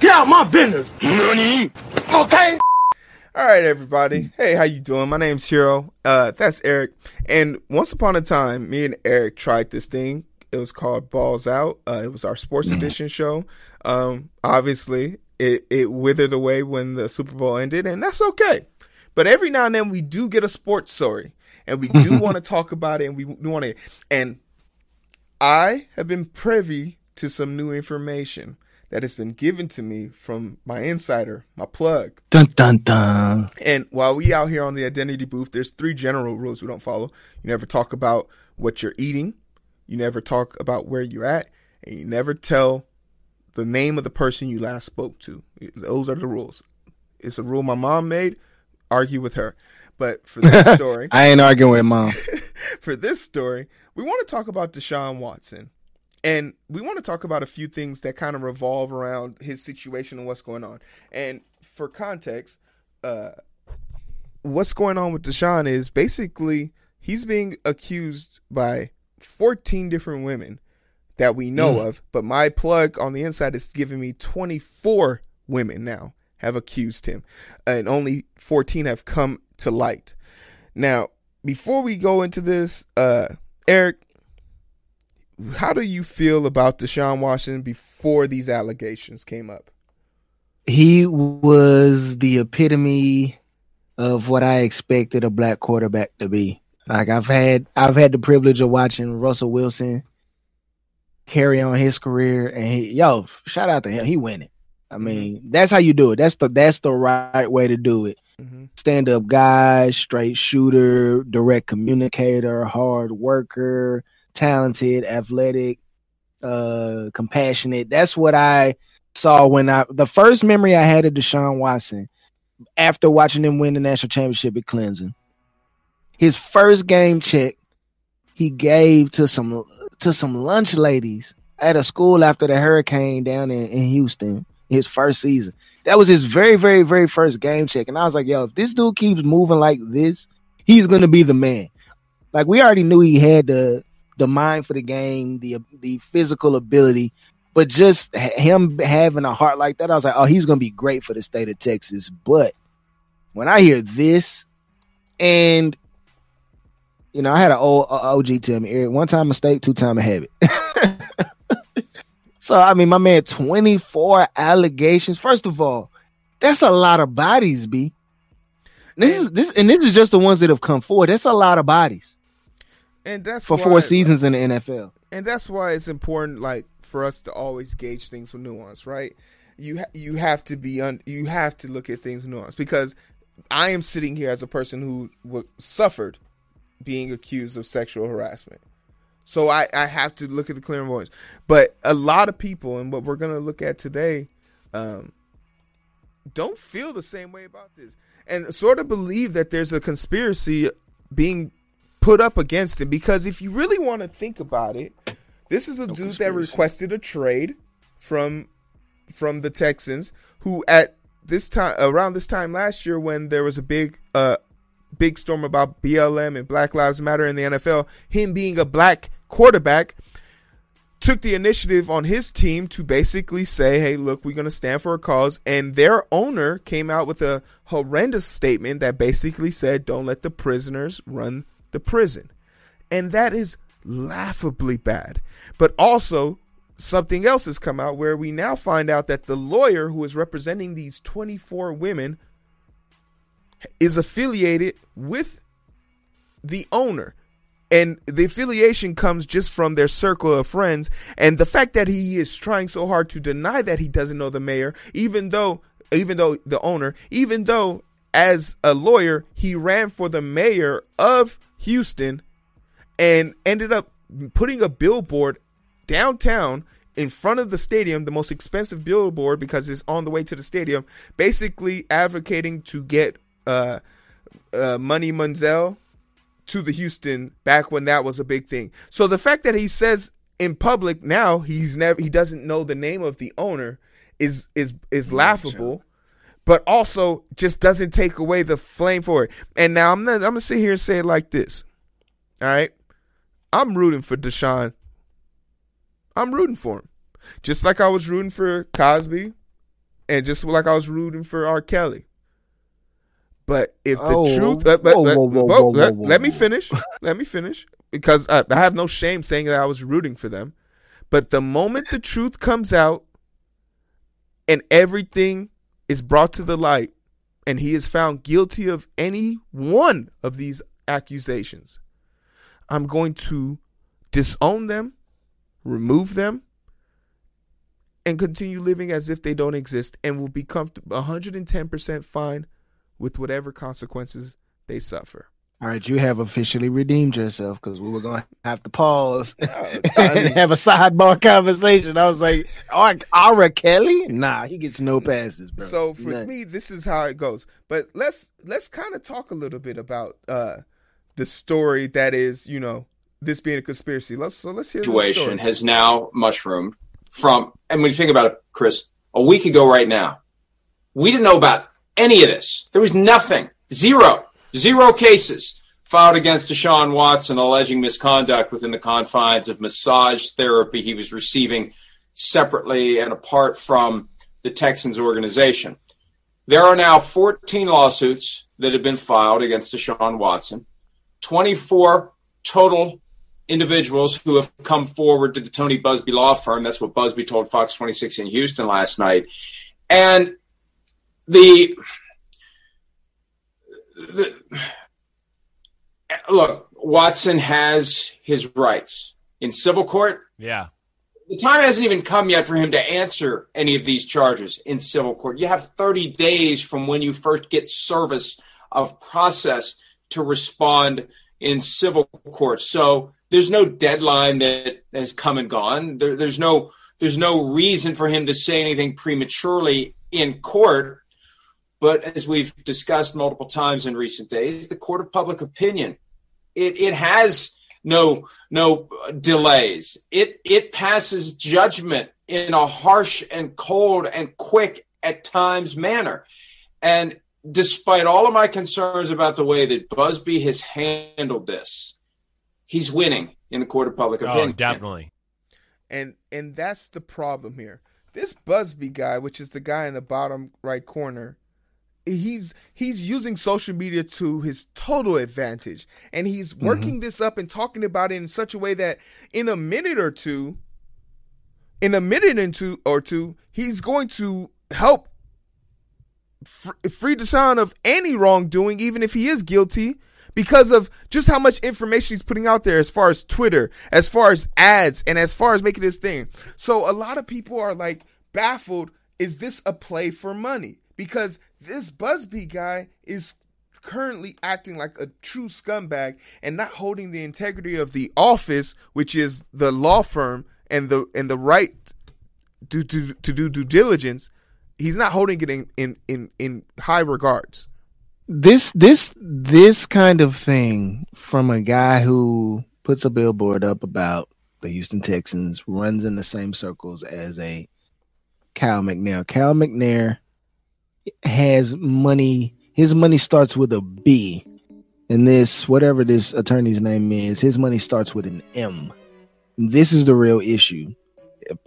Get out my business. Okay. All right, everybody. Hey, how you doing? My name's Hero. Uh, that's Eric. And once upon a time, me and Eric tried this thing. It was called Balls Out. Uh, it was our sports edition show. Um, obviously, it it withered away when the Super Bowl ended, and that's okay. But every now and then, we do get a sports story, and we do want to talk about it, and we want to. And I have been privy to some new information that has been given to me from my insider, my plug. Dun dun dun. And while we out here on the identity booth, there's three general rules we don't follow. You never talk about what you're eating, you never talk about where you're at, and you never tell the name of the person you last spoke to. Those are the rules. It's a rule my mom made. Argue with her. But for this story, I ain't arguing with mom. for this story, we want to talk about Deshaun Watson. And we want to talk about a few things that kind of revolve around his situation and what's going on. And for context, uh, what's going on with Deshaun is basically he's being accused by 14 different women that we know of, but my plug on the inside is giving me 24 women now have accused him, and only 14 have come to light. Now, before we go into this, uh, Eric, how do you feel about Deshaun Washington before these allegations came up? He was the epitome of what I expected a black quarterback to be. Like I've had I've had the privilege of watching Russell Wilson carry on his career and he, yo, shout out to him. He winning. I mean, that's how you do it. That's the that's the right way to do it. Mhm. Stand up guy, straight shooter, direct communicator, hard worker, talented, athletic, uh, compassionate. That's what I saw when I the first memory I had of Deshaun Watson after watching him win the national championship at Clemson. His first game check he gave to some to some lunch ladies at a school after the hurricane down in, in Houston, his first season. That was his very, very, very first game check. And I was like, yo, if this dude keeps moving like this, he's gonna be the man. Like we already knew he had the the mind for the game, the the physical ability, but just him having a heart like that, I was like, oh, he's gonna be great for the state of Texas. But when I hear this, and you know, I had an old uh, OG tell me, Eric, one time a mistake, two time a habit. so I mean, my man, twenty four allegations. First of all, that's a lot of bodies, b. This is this, and this is just the ones that have come forward. That's a lot of bodies And that's for why, four seasons in the NFL. and that's why it's important, like for us to always gauge things with nuance, right? You ha- you have to be un- you have to look at things nuance because I am sitting here as a person who w- suffered being accused of sexual harassment. So I, I have to look at the clear voice. But a lot of people, and what we're going to look at today, um, don't feel the same way about this and sort of believe that there's a conspiracy being put up against him. Because if you really want to think about it, this is a dude that requested a trade from from the Texans, who at this time around this time last year when there was a big uh big storm about BLM and Black Lives Matter in the NFL, him being a black quarterback took the initiative on his team to basically say, "Hey, look, we're going to stand for a cause." And their owner came out with a horrendous statement that basically said, "Don't let the prisoners run the prison." And that is laughably bad. But also something else has come out where we now find out that the lawyer who is representing these 24 women is affiliated with the owner. And the affiliation comes just from their circle of friends. And the fact that he is trying so hard to deny that he doesn't know the mayor, even though, even though the owner, even though as a lawyer, he ran for the mayor of Houston and ended up putting a billboard downtown in front of the stadium, the most expensive billboard because it's on the way to the stadium, basically advocating to get uh, uh, Money Manziel to the Houston back when that was a big thing. So the fact that he says in public now he's never he doesn't know the name of the owner is is is laughable. But also just doesn't take away the flame for it. And now I'm not, I'm gonna sit here and say it like this. All right. I'm rooting for Deshaun. I'm rooting for him. Just like I was rooting for Cosby, and just like I was rooting for R. Kelly. But if the oh, truth, let, let, let, let me finish. let me finish because I, I have no shame saying that I was rooting for them. But the moment the truth comes out and everything is brought to the light, and he is found guilty of any one of these accusations, I'm going to disown them, remove them, and continue living as if they don't exist and will be comfortable 110% fine with whatever consequences they suffer. All right, you have officially redeemed yourself because we were going to have to pause uh, and have a sidebar conversation. I was like, R. Kelly? Nah, he gets no passes, bro. So for nah. me, this is how it goes. But let's let's kind of talk a little bit about uh the story that is, you know, this being a conspiracy. Let's so let's hear. The situation has now mushroomed from, and when you think about it, Chris, a week ago right now, we didn't know about any of this. There was nothing, zero, zero cases filed against Deshaun Watson alleging misconduct within the confines of massage therapy he was receiving separately and apart from the Texans organization. There are now 14 lawsuits that have been filed against Deshaun Watson, 24 total individuals who have come forward to the Tony Buzbee law firm. That's what Buzbee told Fox 26 in Houston last night. And the, the look, Watson has his rights in civil court. Yeah. The time hasn't even come yet for him to answer any of these charges in civil court. You have 30 days from when you first get service of process to respond in civil court. So there's no deadline that has come and gone. There, there's no there's no reason for him to say anything prematurely in court. But as we've discussed multiple times in recent days, the court of public opinion it, it has no no delays. It it passes judgment in a harsh and cold and quick at times manner. And despite all of my concerns about the way that Buzbee has handled this, he's winning in the court of public oh, opinion. Oh, definitely. And and that's the problem here. This Buzbee guy, which is the guy in the bottom right corner, he's he's using social media to his total advantage and he's mm-hmm. working mm-hmm. this up and talking about it in such a way that in a minute or two in a minute or two or two he's going to help free the Deshaun of any wrongdoing even if he is guilty because of just how much information he's putting out there as far as Twitter, as far as ads, and as far as making this thing. So a lot of people are like baffled is this a play for money? Because this Buzbee guy is currently acting like a true scumbag and not holding the integrity of the office, which is the law firm and the and the right to to, to do due diligence. He's not holding it in, in in in high regards this this this kind of thing from a guy who puts a billboard up about the Houston Texans runs in the same circles as a Cal McNair. Cal McNair has money. His money starts with a B. And this, whatever this attorney's name is, his money starts with an M. This is the real issue.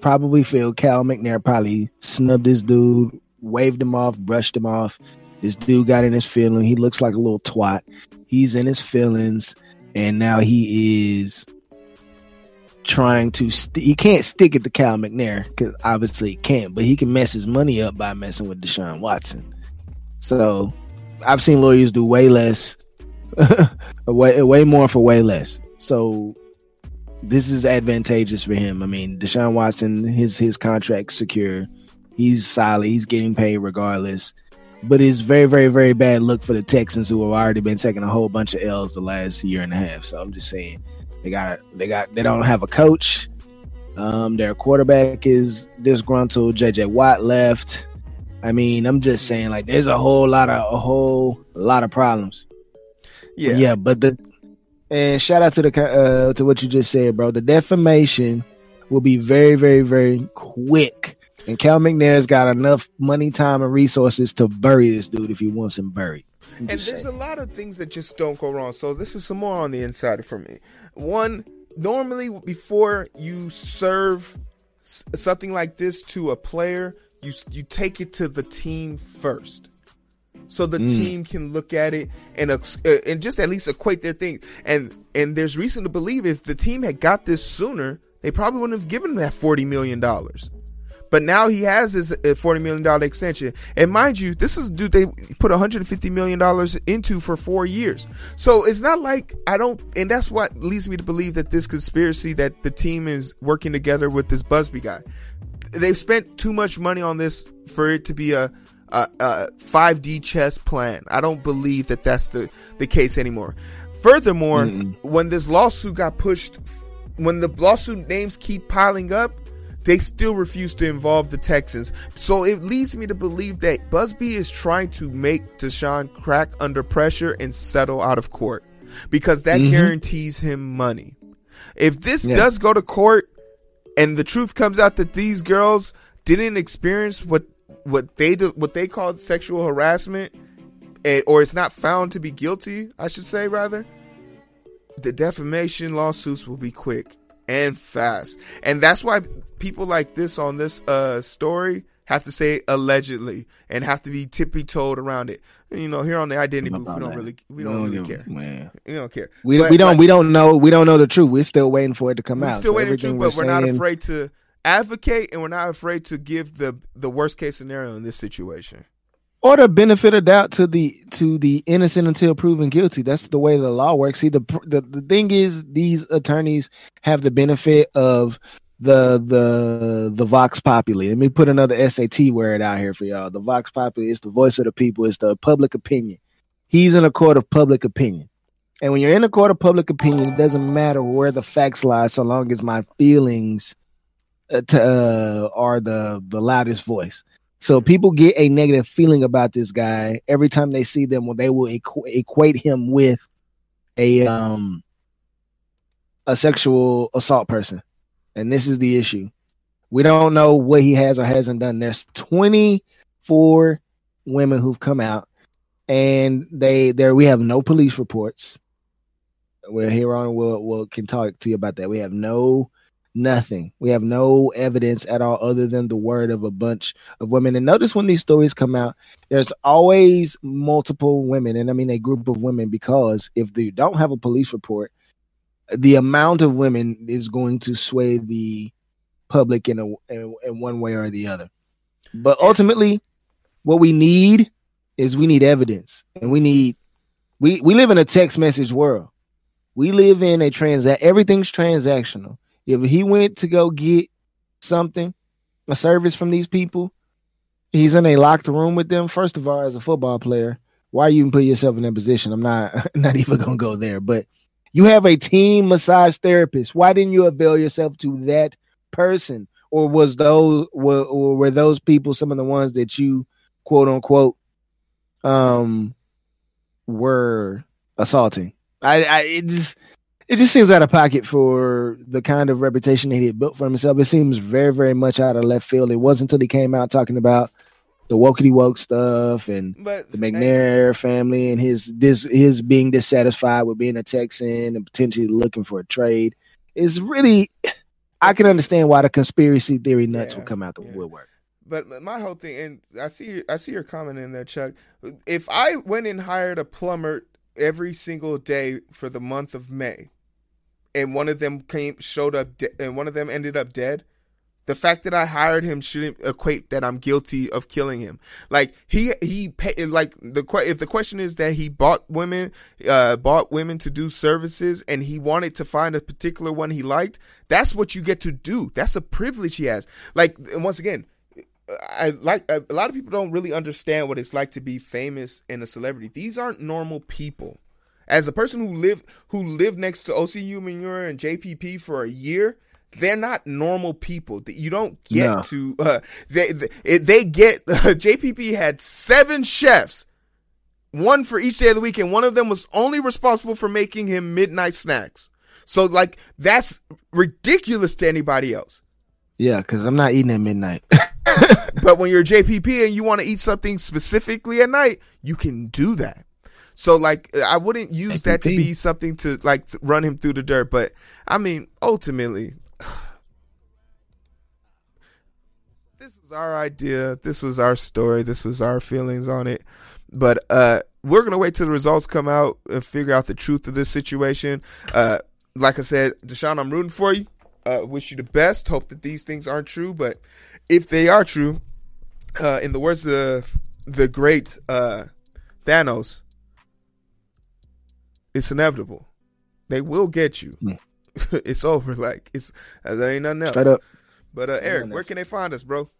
Probably feel Cal McNair probably snubbed this dude, waved him off, brushed him off, this dude got in his feeling. He looks like a little twat. He's in his feelings, and now he is trying to. St- he can't stick it to Cal McNair because obviously he can't, but he can mess his money up by messing with Deshaun Watson. So I've seen lawyers do way less, way way more for way less. So this is advantageous for him. I mean, Deshaun Watson, his his contract secure. He's solid. He's getting paid regardless but it's very, very, very bad look for the Texans who have already been taking a whole bunch of L's the last year and a half. So I'm just saying they got they got they don't have a coach. Um, their quarterback is disgruntled. JJ Watt left. I mean, I'm just saying like there's a whole lot of a whole lot of problems. Yeah, yeah, but the and shout out to the uh, to what you just said, bro. The defamation will be very, very, very quick and Cal McNair's got enough money, time, and resources to bury this dude if he wants him buried. And there's saying. a lot of things that just don't go wrong. So this is some more on the inside for me. One, normally before you serve something like this to a player, you you take it to the team first so the mm. team can look at it and uh, and just at least equate their thing. And and there's reason to believe if the team had got this sooner, they probably wouldn't have given that forty million dollars. But now he has his uh, forty million dollar extension, and mind you, this is dude they put one hundred and fifty million dollars into for four years. So it's not like I don't, and that's what leads me to believe that this conspiracy that the team is working together with this Buzbee guy. They've spent too much money on this for it to be a a, a 5D chess plan. I don't believe that that's the, the case anymore. Furthermore, mm when this lawsuit got pushed, when the lawsuit names keep piling up, they still refuse to involve the Texans. So it leads me to believe that Buzbee is trying to make Deshaun crack under pressure and settle out of court because that mm-hmm. guarantees him money. If this yeah. does go to court and the truth comes out that these girls didn't experience what what they do, what they call sexual harassment, and, or it's not found to be guilty, I should say rather, the defamation lawsuits will be quick and fast, and that's why people like this on this uh, story have to say allegedly and have to be tippy toed around it. You know, here on the identity booth, we don't that. really we don't, don't really care. Man, we don't care. We, but, we don't like, we don't know we don't know the truth. We're still waiting for it to come we're out. Still so waiting for the truth, but we're, we're not afraid to advocate and we're not afraid to give the the worst case scenario in this situation or the benefit of doubt to the to the innocent until proven guilty. That's the way the law works. See the the, the thing is these attorneys have the benefit of the the the vox populi. Let me put another sat word out here for y'all. The vox populi is the voice of the people. It's the public opinion. He's in a court of public opinion. And when you're in a court of public opinion it doesn't matter where the facts lie so long as my feelings uh, to, uh, are the the loudest voice. So people get a negative feeling about this guy every time they see them. When they will equ- equate him with a um a sexual assault person, and this is the issue. We don't know what he has or hasn't done. There's 24 women who've come out, and they there we have no police reports. We're here on we'll, we'll can talk to you about that. We have no Nothing. We have no evidence at all other than the word of a bunch of women. And notice when these stories come out, there's always multiple women. And I mean a group of women because if they don't have a police report, the amount of women is going to sway the public in a in, one way or the other. But ultimately, what we need is we need evidence. And we need we we live in a text message world. We live in a transact everything's transactional. If he went to go get something, a service from these people, he's in a locked room with them. First of all, as a football player, why you even put yourself in that position? I'm not not even gonna go there. But you have a team massage therapist. Why didn't you avail yourself to that person? Or was those were, or were those people some of the ones that you quote unquote um were assaulting? I, I it just it just seems out of pocket for the kind of reputation that he had built for himself. It seems very, very much out of left field. It wasn't until he came out talking about the wokey woke stuff and but, the McNair family and his this his being dissatisfied with being a Texan and potentially looking for a trade. Is really I can understand why the conspiracy theory nuts yeah, would come out the yeah. woodwork. But my whole thing, and I see I see your comment in there, Chuck. If I went and hired a plumber every single day for the month of May, and one of them came showed up de- and one of them ended up dead the fact that I hired him shouldn't equate that I'm guilty of killing him. Like he he pay, like the if the question is that he bought women uh bought women to do services and he wanted to find a particular one he liked, that's what you get to do. That's a privilege he has. Like once again, I like a lot of people don't really understand what it's like to be famous and a celebrity. These aren't normal people as a person who lived who lived next to Osi Umenyiora and JPP for a year, they're not normal people. That You don't get no. to uh, they they, they get uh, JPP had seven chefs, one for each day of the week, and one of them was only responsible for making him midnight snacks. So like that's ridiculous to anybody else. Yeah, because I'm not eating at midnight. but when you're JPP and you want to eat something specifically at night, you can do that. So like I wouldn't use that to be something to like run him through the dirt, but I mean ultimately this was our idea. This was our story. This was our feelings on it. But uh, we're gonna wait till the results come out and figure out the truth of this situation. Uh, like I said, Deshaun, I'm rooting for you. Uh, wish you the best. Hope that these things aren't true, but if they are true, uh, in the words of the great uh, Thanos, it's inevitable. They will get you. Mm. it's over. Like it's there ain't nothing else. up. But uh, Eric, where can they find us, bro?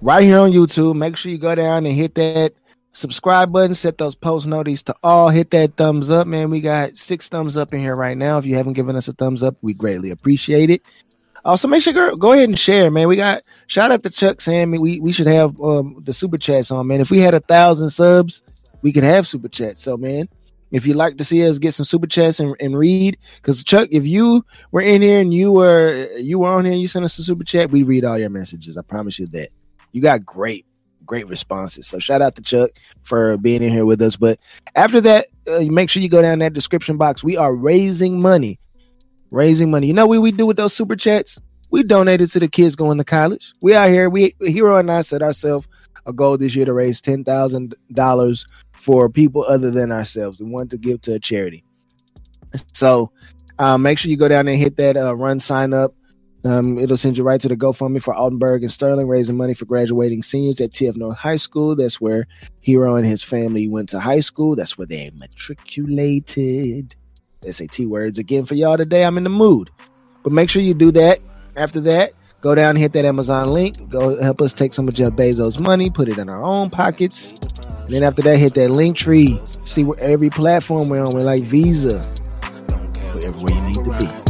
Right here on YouTube. Make sure you go down and hit that subscribe button, set those post notices to all, hit that thumbs up, man. We got six thumbs up in here right now. If you haven't given us a thumbs up, we greatly appreciate it. Also, make sure go, go ahead and share, man. We got shout out to Chuck Sammy. we we should have um, the super chats on, man. If we had a thousand subs, we could have super chats. So, man, if you'd like to see us get some super chats and, and read, because Chuck, if you were in here and you were you were on here and you sent us a super chat, we read all your messages. I promise you that. You got great, great responses. So shout out to Chuck for being in here with us. But after that, uh, make sure you go down that description box. We are raising money, raising money. You know what we do with those super chats? We donated to the kids going to college. We out here. We Hero and I set ourselves a goal this year to raise ten thousand dollars for people other than ourselves. We want to give to a charity. So uh, make sure you go down and hit that uh, run sign up. Um, it'll send you right to the GoFundMe for Altenberg and Sterling, raising money for graduating seniors at TF North High School. That's where Hero and his family went to high school. That's where they matriculated. SAT words again for y'all today. I'm in the mood. But make sure you do that. After that, go down and hit that Amazon link. Go help us take some of Jeff Bezos' money, put it in our own pockets. And then after that, hit that link tree. See what every platform we're on. We're like Visa. Wherever you need to be.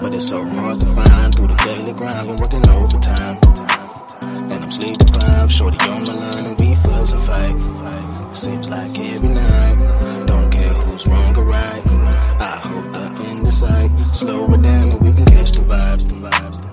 But it's so hard to find through the daily grind. Been working overtime. And I'm sleep deprived. Shorty on my line and we fuss and fight. Seems like every night. Don't care who's wrong or right. I hope the end is sight. slow it down and we can catch the vibes. The vibes.